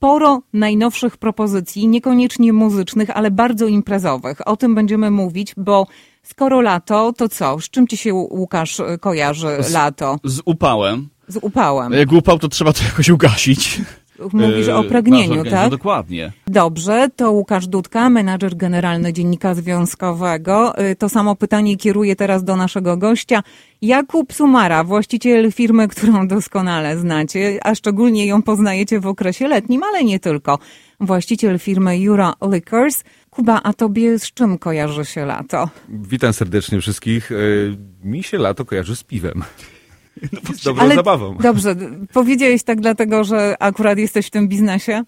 sporo najnowszych propozycji, niekoniecznie muzycznych, ale bardzo imprezowych. O tym będziemy mówić, bo skoro lato, to co? Z czym ci się, Łukasz, kojarzy z, lato? Z upałem. Z upałem. Jak upał, to trzeba to jakoś ugasić. Mówisz o pragnieniu, tak? Dokładnie. Dobrze, to Łukasz Dudka, menadżer generalny Dziennika Związkowego. Y, to samo pytanie kieruję teraz do naszego gościa. Jakub Sumara, właściciel firmy, którą doskonale znacie, a szczególnie ją poznajecie w okresie letnim, ale nie tylko. Właściciel firmy Jura Liquors. Kuba, a tobie z czym kojarzy się lato? Witam serdecznie wszystkich. Y, mi się lato kojarzy z piwem. No, z dobrą Ale zabawą. Dobrze, powiedziałeś tak dlatego, że akurat jesteś w tym biznesie?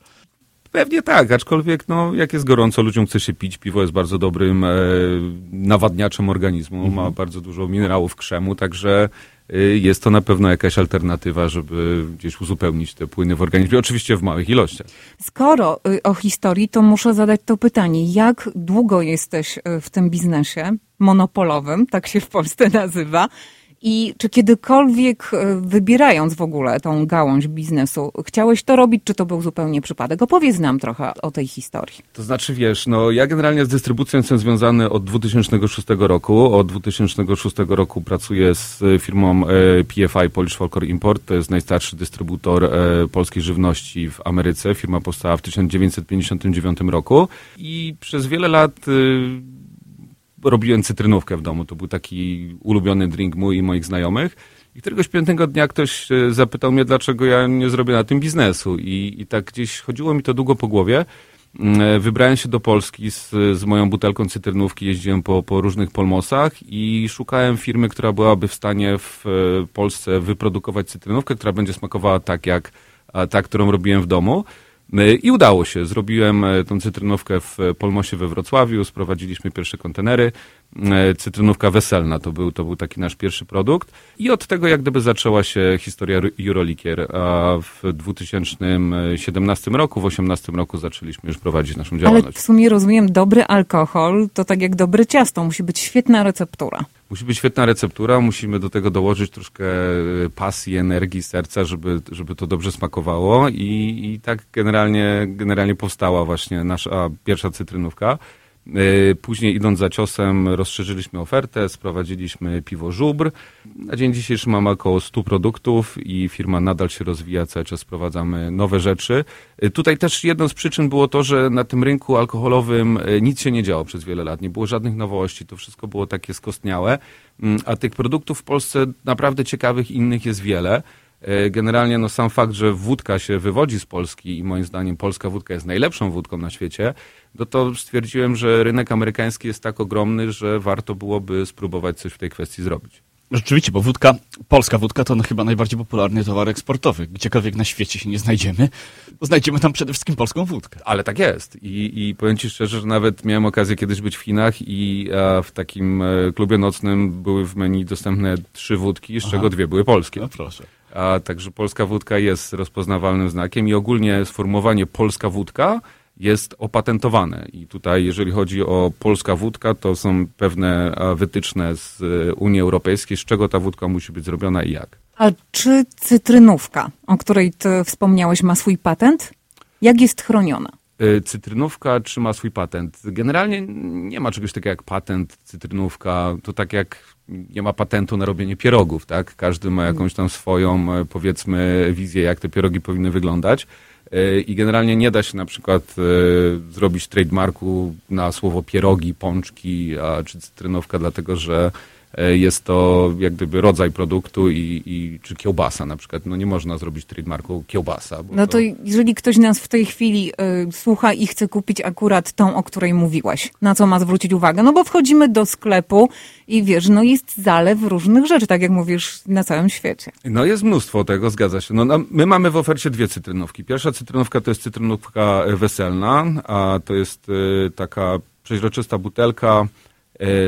Pewnie tak, aczkolwiek no, jak jest gorąco, ludziom chce się pić. Piwo jest bardzo dobrym e, nawadniaczem organizmu, mhm. ma bardzo dużo minerałów krzemu, także e, jest to na pewno jakaś alternatywa, żeby gdzieś uzupełnić te płyny w organizmie, oczywiście w małych ilościach. Skoro y, o historii, to muszę zadać to pytanie. Jak długo jesteś y, w tym biznesie monopolowym, tak się w Polsce nazywa? I czy kiedykolwiek, e, wybierając w ogóle tą gałąź biznesu, chciałeś to robić, czy to był zupełnie przypadek? Opowiedz nam trochę o tej historii. To znaczy, wiesz, no ja generalnie z dystrybucją jestem związany od 2006 roku. Od 2006 roku pracuję z firmą e, PFI, Polish Folklore Import. To jest najstarszy dystrybutor e, polskiej żywności w Ameryce. Firma powstała w 1959 roku i przez wiele lat robiłem cytrynówkę w domu. To był taki ulubiony drink mój i moich znajomych. I któregoś piątego dnia ktoś e, zapytał mnie, dlaczego ja nie zrobię na tym biznesu. I, i tak gdzieś chodziło mi to długo po głowie. Mm, e, wybrałem się do Polski z, z moją butelką cytrynówki, jeździłem po, po różnych polmosach i szukałem firmy, która byłaby w stanie w e, Polsce wyprodukować cytrynówkę, która będzie smakowała tak jak ta, którą robiłem w domu. E, I udało się. Zrobiłem e, tą cytrynówkę w Polmosie we Wrocławiu, sprowadziliśmy pierwsze kontenery. E, cytrynówka weselna to był, to był taki nasz pierwszy produkt. I od tego jak gdyby zaczęła się historia Eurolikier. A w 2017 roku, w 2018 roku zaczęliśmy już prowadzić naszą działalność. Ale w sumie rozumiem, dobry alkohol to tak jak dobre ciasto, musi być świetna receptura. Musi być świetna receptura, musimy do tego dołożyć troszkę e, pasji, energii, serca, żeby, żeby to dobrze smakowało i, i tak generalnie, generalnie powstała właśnie nasza pierwsza cytrynówka. E, później idąc za ciosem rozszerzyliśmy ofertę, sprowadziliśmy piwo żubr. Na dzień dzisiejszy mamy około 100 produktów i firma nadal się rozwija, cały czas sprowadzamy nowe rzeczy. E, tutaj też jedną z przyczyn było to, że na tym rynku alkoholowym e, nic się nie działo przez wiele lat, nie było żadnych nowości, to wszystko było takie skostniałe, mm, a tych produktów w Polsce naprawdę ciekawych innych jest wiele. E, generalnie no, sam fakt, że wódka się wywodzi z Polski i moim zdaniem polska wódka jest najlepszą wódką na świecie, no to stwierdziłem, że rynek amerykański jest tak ogromny, że warto byłoby spróbować coś w tej kwestii zrobić. Rzeczywiście, bo wódka, polska wódka to no chyba najbardziej popularny towar eksportowy. Gdziekolwiek na świecie się nie znajdziemy, to znajdziemy tam przede wszystkim polską wódkę. Ale tak jest. I, i powiem Ci szczerze, że nawet miałem okazję kiedyś być w Chinach i w takim e, klubie nocnym były w menu dostępne trzy wódki, z Aha. czego dwie były polskie. No proszę. A także polska wódka jest rozpoznawalnym znakiem i ogólnie sformułowanie polska wódka jest opatentowane. I tutaj, jeżeli chodzi o polska wódka, to są pewne wytyczne z e, Unii Europejskiej, z czego ta wódka musi być zrobiona i jak. A czy cytrynówka, o której ty wspomniałeś, ma swój patent? Jak jest chroniona? E, cytrynówka trzyma swój patent. Generalnie nie ma czegoś takiego jak patent, cytrynówka. To tak jak nie ma patentu na robienie pierogów, tak? Każdy ma jakąś tam swoją, e, powiedzmy, wizję, jak te pierogi powinny wyglądać. E, I generalnie nie da się na przykład zrobić trademarku na słowo pierogi, pączki a, czy cytrynówka, dlatego że E, jest to jak gdyby rodzaj produktu i, i czy kiełbasa na przykład. No nie można zrobić trademarku kiełbasa. no to, to, jeżeli ktoś nas w tej chwili y, słucha i chce kupić akurat tą, o której mówiłaś, na co ma zwrócić uwagę? No bo wchodzimy do sklepu i wiesz, no jest zalew różnych rzeczy, tak jak mówisz, na całym świecie. No jest mnóstwo tego, zgadza się. No, no my mamy w ofercie dwie cytrynówki. Pierwsza cytrynówka to jest cytrynówka weselna, a to jest y, taka przeźroczysta butelka, E,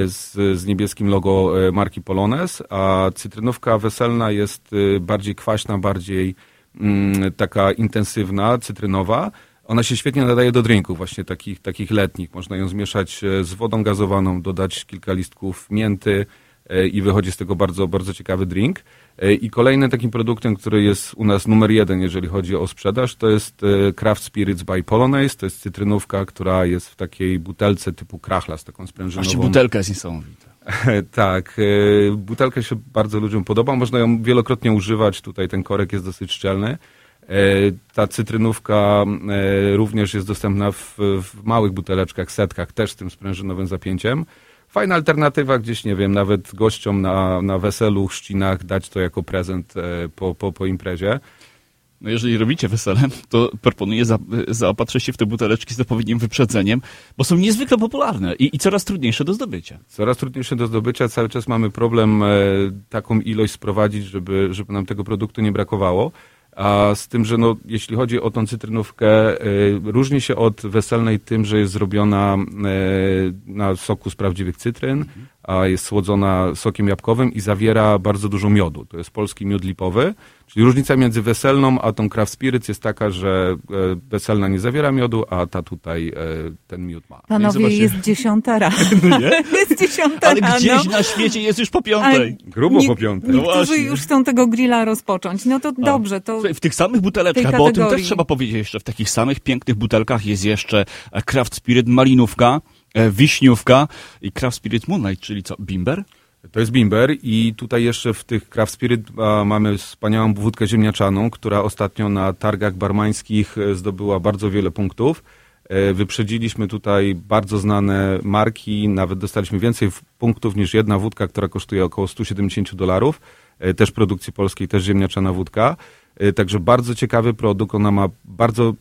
z, z niebieskim logo e, marki Polones, a cytrynówka weselna jest e, bardziej kwaśna, bardziej mm, taka intensywna, cytrynowa. Ona się świetnie nadaje do drinków, właśnie takich, takich letnich. Można ją zmieszać z wodą gazowaną, dodać kilka listków mięty i wychodzi z tego bardzo, bardzo ciekawy drink. E, I kolejnym takim produktem, który jest u nas numer jeden, jeżeli chodzi o sprzedaż, to jest e, Craft Spirits by Polonaise. To jest cytrynówka, która jest w takiej butelce typu krachla z taką sprężynową. Właśnie butelka jest niesamowita. tak, e, butelka się bardzo ludziom podoba. Można ją wielokrotnie używać. Tutaj ten korek jest dosyć szczelny. Ta cytrynówka również jest dostępna w, w małych buteleczkach, setkach, też z tym sprężynowym zapięciem. Fajna alternatywa gdzieś, nie wiem, nawet gościom na, na weselu, chrzcinach dać to jako prezent e, po, po, po imprezie. No jeżeli robicie wesele, to proponuję za, zaopatrzyć się w te buteleczki z odpowiednim wyprzedzeniem, bo są niezwykle popularne i, i, coraz trudniejsze do zdobycia. Coraz trudniejsze do zdobycia. Cały czas mamy problem e, taką ilość sprowadzić, żeby, żeby nam tego produktu nie brakowało. A z tym, że no, jeśli chodzi o tą cytrynówkę, y, różni się od weselnej tym, że jest zrobiona y, na soku z prawdziwych cytryn, a jest słodzona sokiem jabłkowym i zawiera bardzo dużo miodu. To jest polski miód lipowy. Czyli różnica między weselną a tą craft spirits jest taka, że e, weselna nie zawiera miodu, a ta tutaj e, ten miód ma. Panowie, jest dziesiąta rano. No nie? jest dziesiąta Ale rano. gdzieś na świecie jest już po piątej. Ale Grubo nie, po piątej. No niektórzy no już chcą tego grilla rozpocząć. No to a. dobrze. To w tych samych buteleczkach, bo o tym też trzeba powiedzieć jeszcze, w takich samych pięknych butelkach jest jeszcze craft spirit malinówka, E, wiśniówka i Craft Spirit Moonlight, czyli co, bimber? To jest bimber i tutaj jeszcze w tych Craft Spirit mamy wspaniałą wódkę ziemniaczaną, która ostatnio na targach barmańskich e, zdobyła bardzo wiele punktów. E, wyprzedziliśmy tutaj bardzo znane marki, nawet dostaliśmy więcej punktów niż jedna wódka, która kosztuje około 170 dolarów. Też produkcji polskiej, też ziemniaczana wódka. Także bardzo ciekawy produkt, ona ma bardzo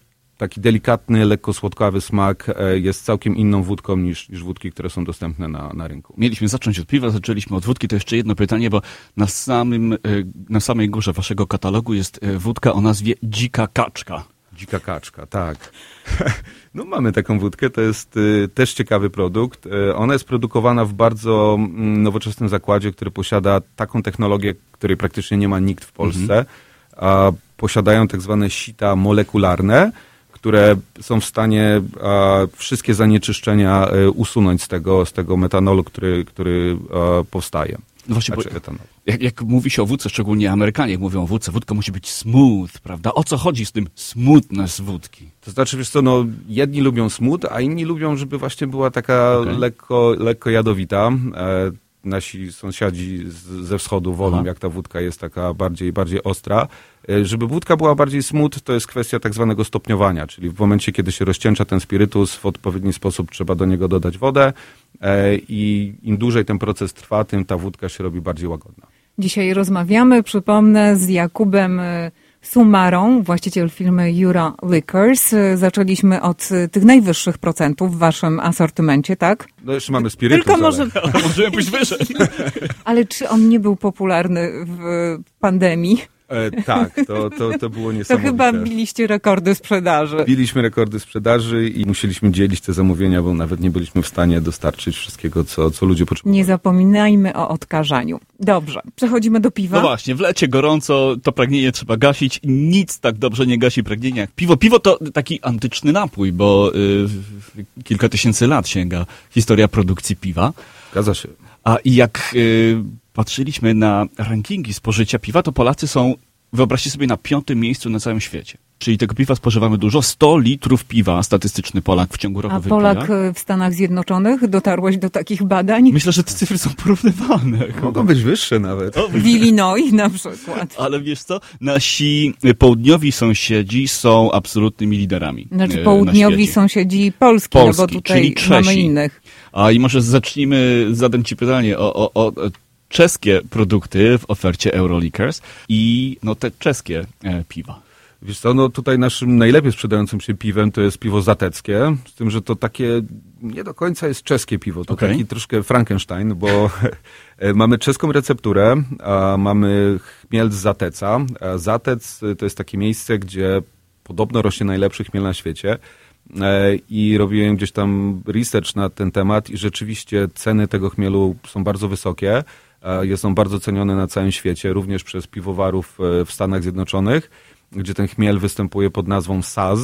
taki delikatny, lekko słodkawy smak e, jest całkiem inną wódką niż, niż wódki, które są dostępne na, na rynku. Mieliśmy zacząć od piwa, zaczęliśmy od wódki. To jeszcze jedno pytanie, bo na, samym, e, na samej górze waszego katalogu jest e, wódka o nazwie Dzika Kaczka. Dzika kaczka, tak. No mamy taką wódkę, to jest y, też ciekawy produkt. Y, ona jest produkowana w bardzo mm, nowoczesnym zakładzie, który posiada taką technologię, której praktycznie nie ma nikt w Polsce. Mhm. A posiadają tak zwane sita molekularne, które są w stanie wszystkie zanieczyszczenia e, usunąć z tego, z tego metanolu, który, który powstaje. No właśnie, znaczy, jak, jak, mówi się o wódce, szczególnie Amerykanie mówią o wódce, wódka musi być smooth, prawda? O co chodzi z tym smoothness wódki? To znaczy, wiesz co, no, jedni lubią smooth, a inni lubią, żeby właśnie była taka okay. lekko, lekko jadowita. Nasi sąsiadzi z, ze wschodu wolą, Aha. jak ta wódka jest taka bardziej, bardziej ostra. E, żeby wódka była bardziej smut, to jest kwestia tak zwanego stopniowania, czyli w momencie, kiedy się rozcieńcza ten spirytus, w odpowiedni sposób trzeba do niego dodać wodę e, i im dłużej ten proces trwa, tym ta wódka się robi bardziej łagodna. Dzisiaj rozmawiamy, przypomnę, z Jakubem e, Sumarą, właściciel firmy Jura Liquors. Zaczęliśmy od tych najwyższych procentów w waszym asortymencie, tak? No jeszcze mamy spirytus. Tylko może... Ale... Możemy pójść wyżej. Ale czy on nie był popularny w pandemii? E, tak, to, to, to było niesamowite. To chyba biliście rekordy sprzedaży. Biliśmy rekordy sprzedaży i musieliśmy dzielić te zamówienia, bo nawet nie byliśmy w stanie dostarczyć wszystkiego, co, co ludzie potrzebowali. Nie zapominajmy o odkażaniu. Dobrze, przechodzimy do piwa. No właśnie, w lecie gorąco, to pragnienie trzeba gasić. Nic tak dobrze nie gasi pragnienia jak piwo. Piwo to taki antyczny napój, bo y, kilka tysięcy lat sięga historia produkcji piwa. Zgadza się. A jak y, patrzyliśmy na rankingi spożycia piwa, to Polacy są, wyobraźcie sobie, na piątym miejscu na całym świecie. Czyli tego piwa spożywamy dużo. 100 litrów piwa statystyczny Polak w ciągu roku A Polak w Stanach Zjednoczonych? Dotarłeś do takich badań? Myślę, że te cyfry są porównywalne. Mogą być wyższe nawet. W Illinois na przykład. Ale wiesz co? Nasi południowi sąsiedzi są absolutnymi liderami. Znaczy e, południowi sąsiedzi Polski, Polski, no bo tutaj mamy innych. A i może zacznijmy, zadam ci pytanie o, o, o czeskie produkty w ofercie Eurolickers i no te czeskie e, piwa. Wiesz co, no tutaj naszym najlepiej sprzedającym się piwem to jest piwo zateckie, z tym, że to takie nie do końca jest czeskie piwo, to okay. taki troszkę Frankenstein, bo e, mamy czeską recepturę, mamy chmiel z Zateca. A Zatec to jest takie miejsce, gdzie podobno rośnie najlepszy chmiel na świecie e, i robiłem gdzieś tam research na ten temat i rzeczywiście ceny tego chmielu są bardzo wysokie. Jest on bardzo ceniony na całym świecie, również przez piwowarów e, w Stanach Zjednoczonych, gdzie ten chmiel występuje pod nazwą Saz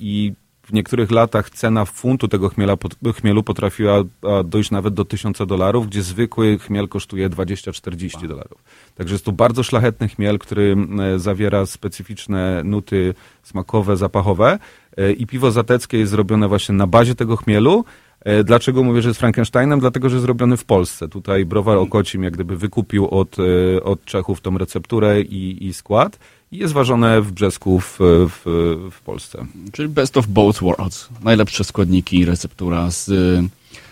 i w niektórych latach cena funtu tego chmiela, chmielu potrafiła dojść nawet do 1000 dolarów, gdzie zwykły chmiel kosztuje 20-40 dolarów. Także jest to bardzo szlachetny chmiel, który zawiera specyficzne nuty smakowe, zapachowe e, i piwo zateckie jest zrobione właśnie na bazie tego chmielu, E, dlaczego mówię, że jest Frankensteinem? Dlatego, że zrobiony w Polsce. Tutaj Browar Okocim jak gdyby wykupił od, e, od Czechów tą recepturę i, i skład i jest ważone w Brzesku w, w, w Polsce. Czyli best of both worlds. Najlepsze składniki, receptura z,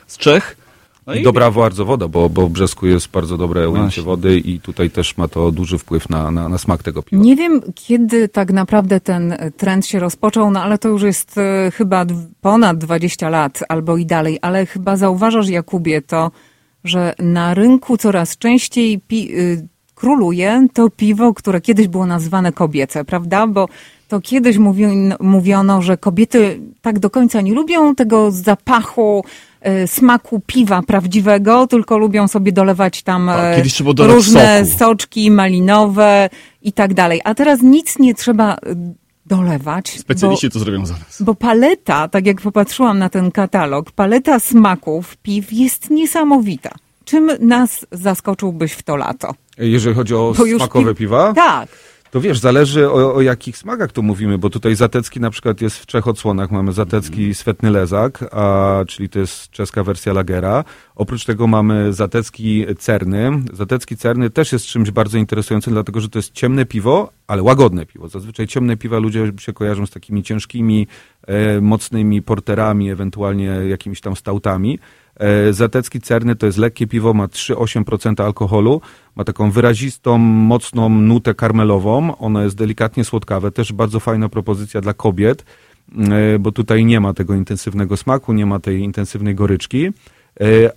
z Czech no I, dobra bardzo woda, bo, bo w Brzesku jest bardzo dobre ujęcie wody i tutaj też ma to duży wpływ na, na, na smak tego piwa. Nie wiem, kiedy tak naprawdę ten trend się rozpoczął, no ale to już jest e, chyba ponad 20 lat albo i dalej, ale chyba zauważasz, Jakubie, to, że na rynku coraz częściej pi- y, króluje to piwo, które kiedyś było nazywane kobiece, prawda? Bo to kiedyś mówi, mówiono, że kobiety tak do końca nie lubią tego zapachu, e, smaku piwa prawdziwego, tylko lubią sobie dolewać tam e, różne soku. soczki malinowe i tak dalej. A teraz nic nie trzeba e, dolewać. Specjaliści bo, to zrobią za nas. Bo paleta, tak jak popatrzyłam na ten katalog, paleta smaków piw jest niesamowita. Czym nas zaskoczyłbyś w to lato? Jeżeli chodzi o bo smakowe piwa? Tak. To wiesz, zależy o, o, jakich smakach tu mówimy, bo tutaj zatecki na przykład jest w trzech odsłonach. Mamy zatecki mm. Swetny Lezak, a, czyli to jest czeska wersja lagera. Oprócz tego mamy zatecki Cerny. Zatecki Cerny też jest czymś bardzo interesującym, dlatego że to jest ciemne piwo, ale łagodne piwo. Zazwyczaj ciemne piwa ludzie się kojarzą z takimi ciężkimi, e, mocnymi porterami, ewentualnie jakimiś tam stautami. E, zatecki Cerny to jest lekkie piwo, ma 3,8% alkoholu, ma taką wyrazistą, mocną nutę karmelową, ono jest delikatnie słodkawe, też bardzo fajna propozycja dla kobiet, e, bo tutaj nie ma tego intensywnego smaku, nie ma tej intensywnej goryczki, e,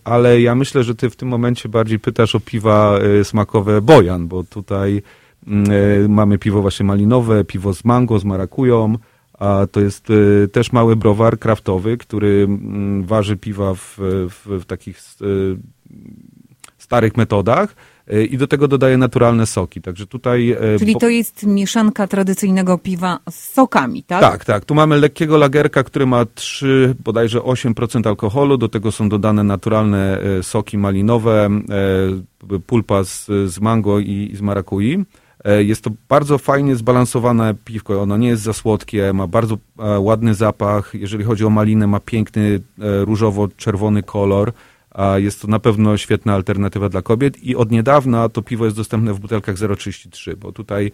ale ja myślę, że ty w tym momencie bardziej pytasz o piwa smakowe. Bojan, bo tutaj mm, mamy piwo właśnie malinowe, piwo z mango, z marakują, a to jest y, też mały browar kraftowy, który mm, waży piwa w, w, w takich y, starych metodach y, i do tego dodaje naturalne soki. Także tutaj. Czyli to jest mieszanka tradycyjnego piwa z sokami, tak? Tak, tak. Tu mamy lekkiego lagerka, który ma 3, bodajże 8% alkoholu. Do tego są dodane naturalne soki malinowe, pulpa z, z mango i, i z marakui. E, jest to bardzo fajnie zbalansowane piwko. Ono nie jest za słodkie, ma bardzo e, ładny zapach. Jeżeli chodzi o malinę, ma piękny e, różowo-czerwony kolor. Jest to na pewno świetna alternatywa dla kobiet i od niedawna to piwo jest dostępne w butelkach 0,33, bo tutaj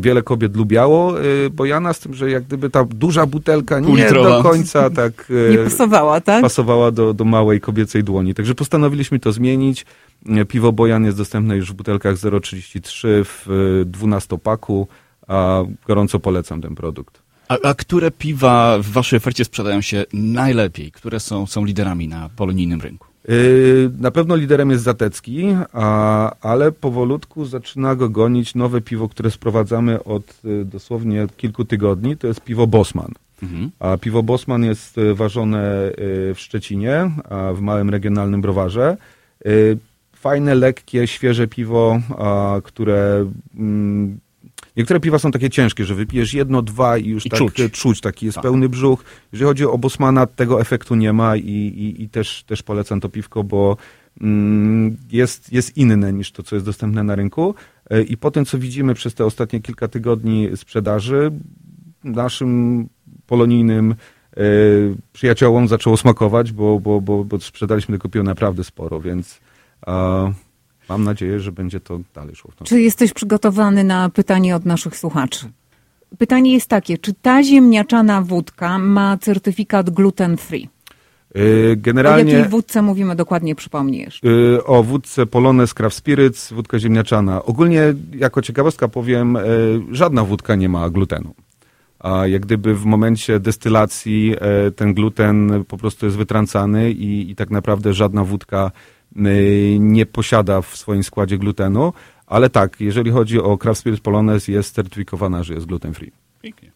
wiele kobiet lubiało y, Bojana z tym, że jak gdyby ta duża butelka nie do końca tak y, nie pasowała, tak? pasowała do, do małej kobiecej dłoni. Także postanowiliśmy to zmienić. Piwo Bojan jest dostępne już w butelkach 0,33 w 12-paku, a gorąco polecam ten produkt. A, a, które piwa w waszej ofercie sprzedają się najlepiej? Które są, są liderami na polonijnym rynku? Yy, na pewno liderem jest Zatecki, a, ale powolutku zaczyna go gonić nowe piwo, które sprowadzamy od y, dosłownie kilku tygodni. To jest piwo Bosman. Mhm. A piwo Bosman jest y, ważone y, w Szczecinie, w małym regionalnym browarze fajne, lekkie, świeże piwo, które mm, Niektóre piwa są takie ciężkie, że wypijesz jedno, dwa i już I tak czuć. czuć, taki jest tak. pełny brzuch. Jeżeli chodzi o Bosmana, tego efektu nie ma i, i, i też, też polecam to piwko, bo mm, jest, jest inne niż to, co jest dostępne na rynku. E, I po tym, co widzimy przez te ostatnie kilka tygodni sprzedaży, naszym polonijnym e, przyjaciołom zaczęło smakować, bo, bo, bo, bo sprzedaliśmy tego piwa naprawdę sporo, więc... E, mam nadzieję, że będzie to dalej szło. Czy jesteś przygotowany na pytanie od naszych słuchaczy? Pytanie jest takie, czy ta ziemniaczana wódka ma certyfikat gluten free? Y, generalnie, o jakiej wódce mówimy dokładnie, przypomnisz? Y, o wódce Polones Craft Spirits, wódka ziemniaczana. Ogólnie, jako ciekawostka powiem, y, żadna wódka nie ma glutenu. A jak gdyby w momencie destylacji ten gluten po prostu jest wytrącany i, i tak naprawdę żadna wódka nie posiada w swoim składzie glutenu, ale tak, jeżeli chodzi o Craft Spirit Polonez, jest certyfikowana, że jest gluten free. Pięknie.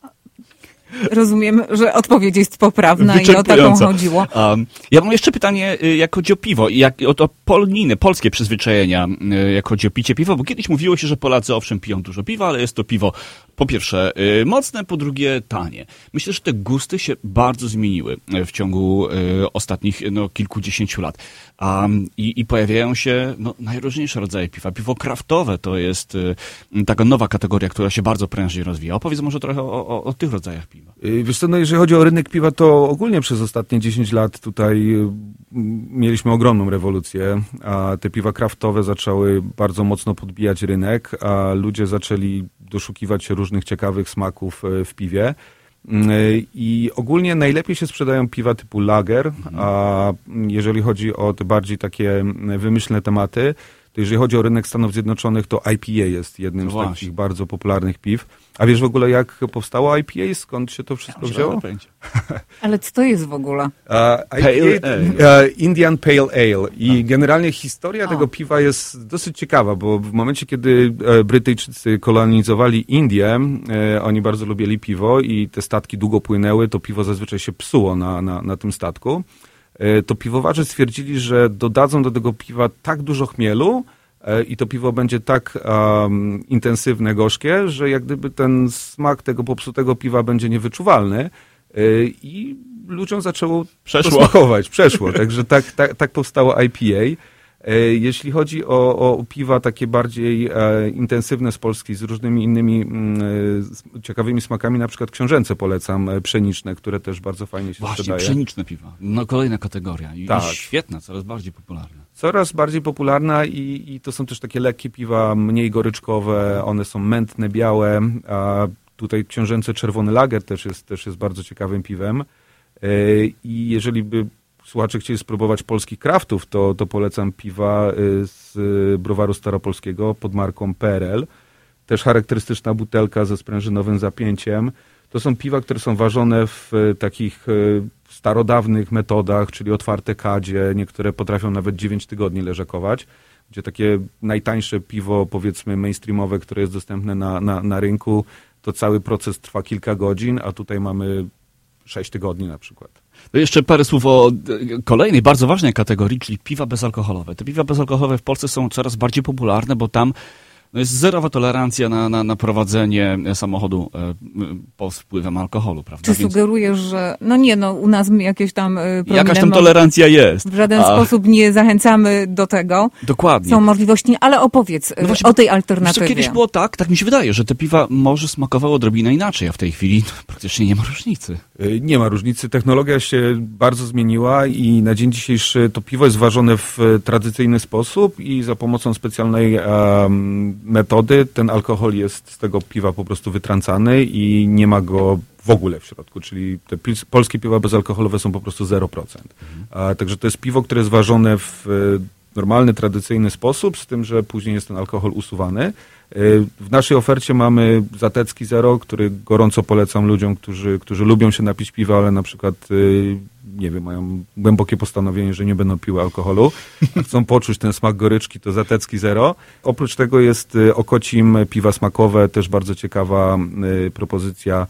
Rozumiem, że odpowiedź jest poprawna i o taką chodziło. Um, ja mam jeszcze pytanie, y, jak chodzi o piwo, jak, o to polniny, polskie przyzwyczajenia, y, jak chodzi o picie piwa, bo kiedyś mówiło się, że Polacy owszem piją dużo piwa, ale jest to piwo Po pierwsze, y, mocne, po drugie, tanie. Myślę, że te gusty się bardzo zmieniły y, w ciągu y, ostatnich no, kilkudziesięciu lat. Um, i, I pojawiają się no, najróżniejsze rodzaje piwa. Piwo kraftowe to jest taka nowa kategoria, która się bardzo prężnie rozwija. Opowiedz może trochę o, o, o tych rodzajach piwa. Wiesz co, no jeżeli chodzi o rynek piwa, to ogólnie przez ostatnie 10 lat tutaj mieliśmy ogromną rewolucję, a te piwa kraftowe zaczęły bardzo mocno podbijać rynek, a ludzie zaczęli doszukiwać się różnych ciekawych smaków y, w piwie. Y, I ogólnie najlepiej się sprzedają piwa typu lager, a jeżeli chodzi o te bardziej takie mm, wymyślne tematy, to jeżeli chodzi o rynek Stanów Zjednoczonych, to IPA jest jednym No z właśnie. takich bardzo popularnych piw. A wiesz w ogóle, jak powstało IPA? Skąd się to wszystko wzięło? Ale co to jest w ogóle? Pale IPA, ale. e, Indian Pale Ale. I generalnie historia A. tego piwa jest dosyć ciekawa, bo w momencie, kiedy e, Brytyjczycy kolonizowali Indię, e, oni bardzo lubili piwo i te statki długo płynęły, to piwo zazwyczaj się psuło na, na, na tym statku. E, To piwowarze stwierdzili, że dodadzą do tego piwa tak dużo chmielu, e, i to piwo będzie tak um, intensywne, gorzkie, że jak gdyby ten smak tego popsutego piwa będzie niewyczuwalny e, i ludziom zaczęło Przeszło. to smakować. Przeszło, także tak, tak, tak powstało IPA. E, Jeśli chodzi o, o piwa takie bardziej e, intensywne z Polski, z różnymi innymi mm, e, ciekawymi smakami, na przykład książęce polecam, pszeniczne, które też bardzo fajnie się Właśnie, sprzedaje. pszeniczne piwa. No kolejna kategoria. I, Tak. i świetna, coraz bardziej popularna. Coraz bardziej popularna i, i to są też takie lekkie piwa, mniej goryczkowe, one są mętne, białe, a tutaj książęce czerwony lager też jest, też jest bardzo ciekawym piwem. I jeżeli by słuchacze chcieli spróbować polskich kraftów, to, to polecam piwa e, z e, browaru staropolskiego pod marką PRL. Też charakterystyczna butelka ze sprężynowym zapięciem. To są piwa, które są ważone w e, takich starodawnych metodach, czyli otwarte kadzie. Niektóre potrafią nawet 9 tygodni leżakować, gdzie takie najtańsze piwo, powiedzmy mainstreamowe, które jest dostępne na, na, na rynku, to cały proces trwa kilka godzin, a tutaj mamy 6 tygodni na przykład. To jeszcze parę słów o e, kolejnej bardzo ważnej kategorii, czyli piwa bezalkoholowe. Te piwa bezalkoholowe w Polsce są coraz bardziej popularne, bo tam no, jest zerowa tolerancja na, na, na prowadzenie samochodu e, pod wpływem alkoholu, prawda? Czy Więc sugerujesz, że no nie, no u nas jakieś tam y, jakaś tam mo- tolerancja jest. w żaden A, sposób nie zachęcamy do tego. Dokładnie. Są możliwości, ale opowiedz No właśnie, o tej alternatywie. kiedyś było tak, tak mi się wydaje, że te piwa może smakowały odrobinę inaczej, a w tej chwili no, praktycznie nie ma różnicy. Nie ma różnicy. Technologia się bardzo zmieniła i na dzień dzisiejszy to piwo jest ważone w e, tradycyjny sposób i za pomocą specjalnej em, metody ten alkohol jest z tego piwa po prostu wytrącany i nie ma go w ogóle w środku, czyli te polskie piwa bezalkoholowe są po prostu 0%. A, także to jest piwo, które jest ważone w normalny, tradycyjny sposób, z tym, że później jest ten alkohol usuwany. E, W naszej ofercie mamy Zatecki Zero, który gorąco polecam ludziom, którzy, którzy lubią się napić piwa, ale na przykład e, nie wiem, mają głębokie postanowienie, że nie będą piły alkoholu, a chcą poczuć ten smak goryczki, to Zatecki Zero. Oprócz tego jest e, Okocim piwa smakowe, też bardzo ciekawa propozycja.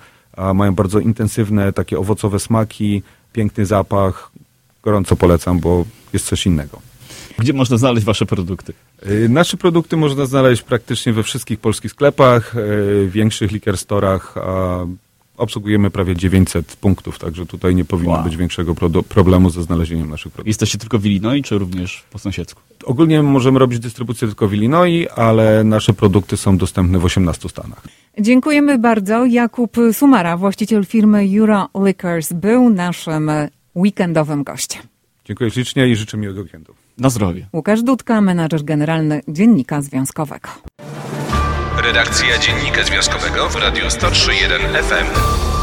Mają bardzo intensywne, takie owocowe smaki, piękny zapach. Gorąco polecam, bo jest coś innego. Gdzie można znaleźć wasze produkty? Y, Nasze produkty można znaleźć praktycznie we wszystkich polskich sklepach, y, większych liquor storach. a Obsługujemy prawie 900 punktów, także tutaj nie powinno Wow. być większego problemu ze znalezieniem naszych produktów. Jesteście tylko w Illinois, czy również po sąsiedzku? Ogólnie możemy robić dystrybucję tylko w Illinois, ale nasze produkty są dostępne w 18 stanach. Dziękujemy bardzo. Jakub Sumara, właściciel firmy Euro Liquors, był naszym weekendowym gościem. Dziękuję ślicznie i życzę miłego weekendu. Na zdrowie. Łukasz Dudka, menadżer generalny Dziennika Związkowego. Redakcja Dziennika Związkowego w Radiu 103.1 FM.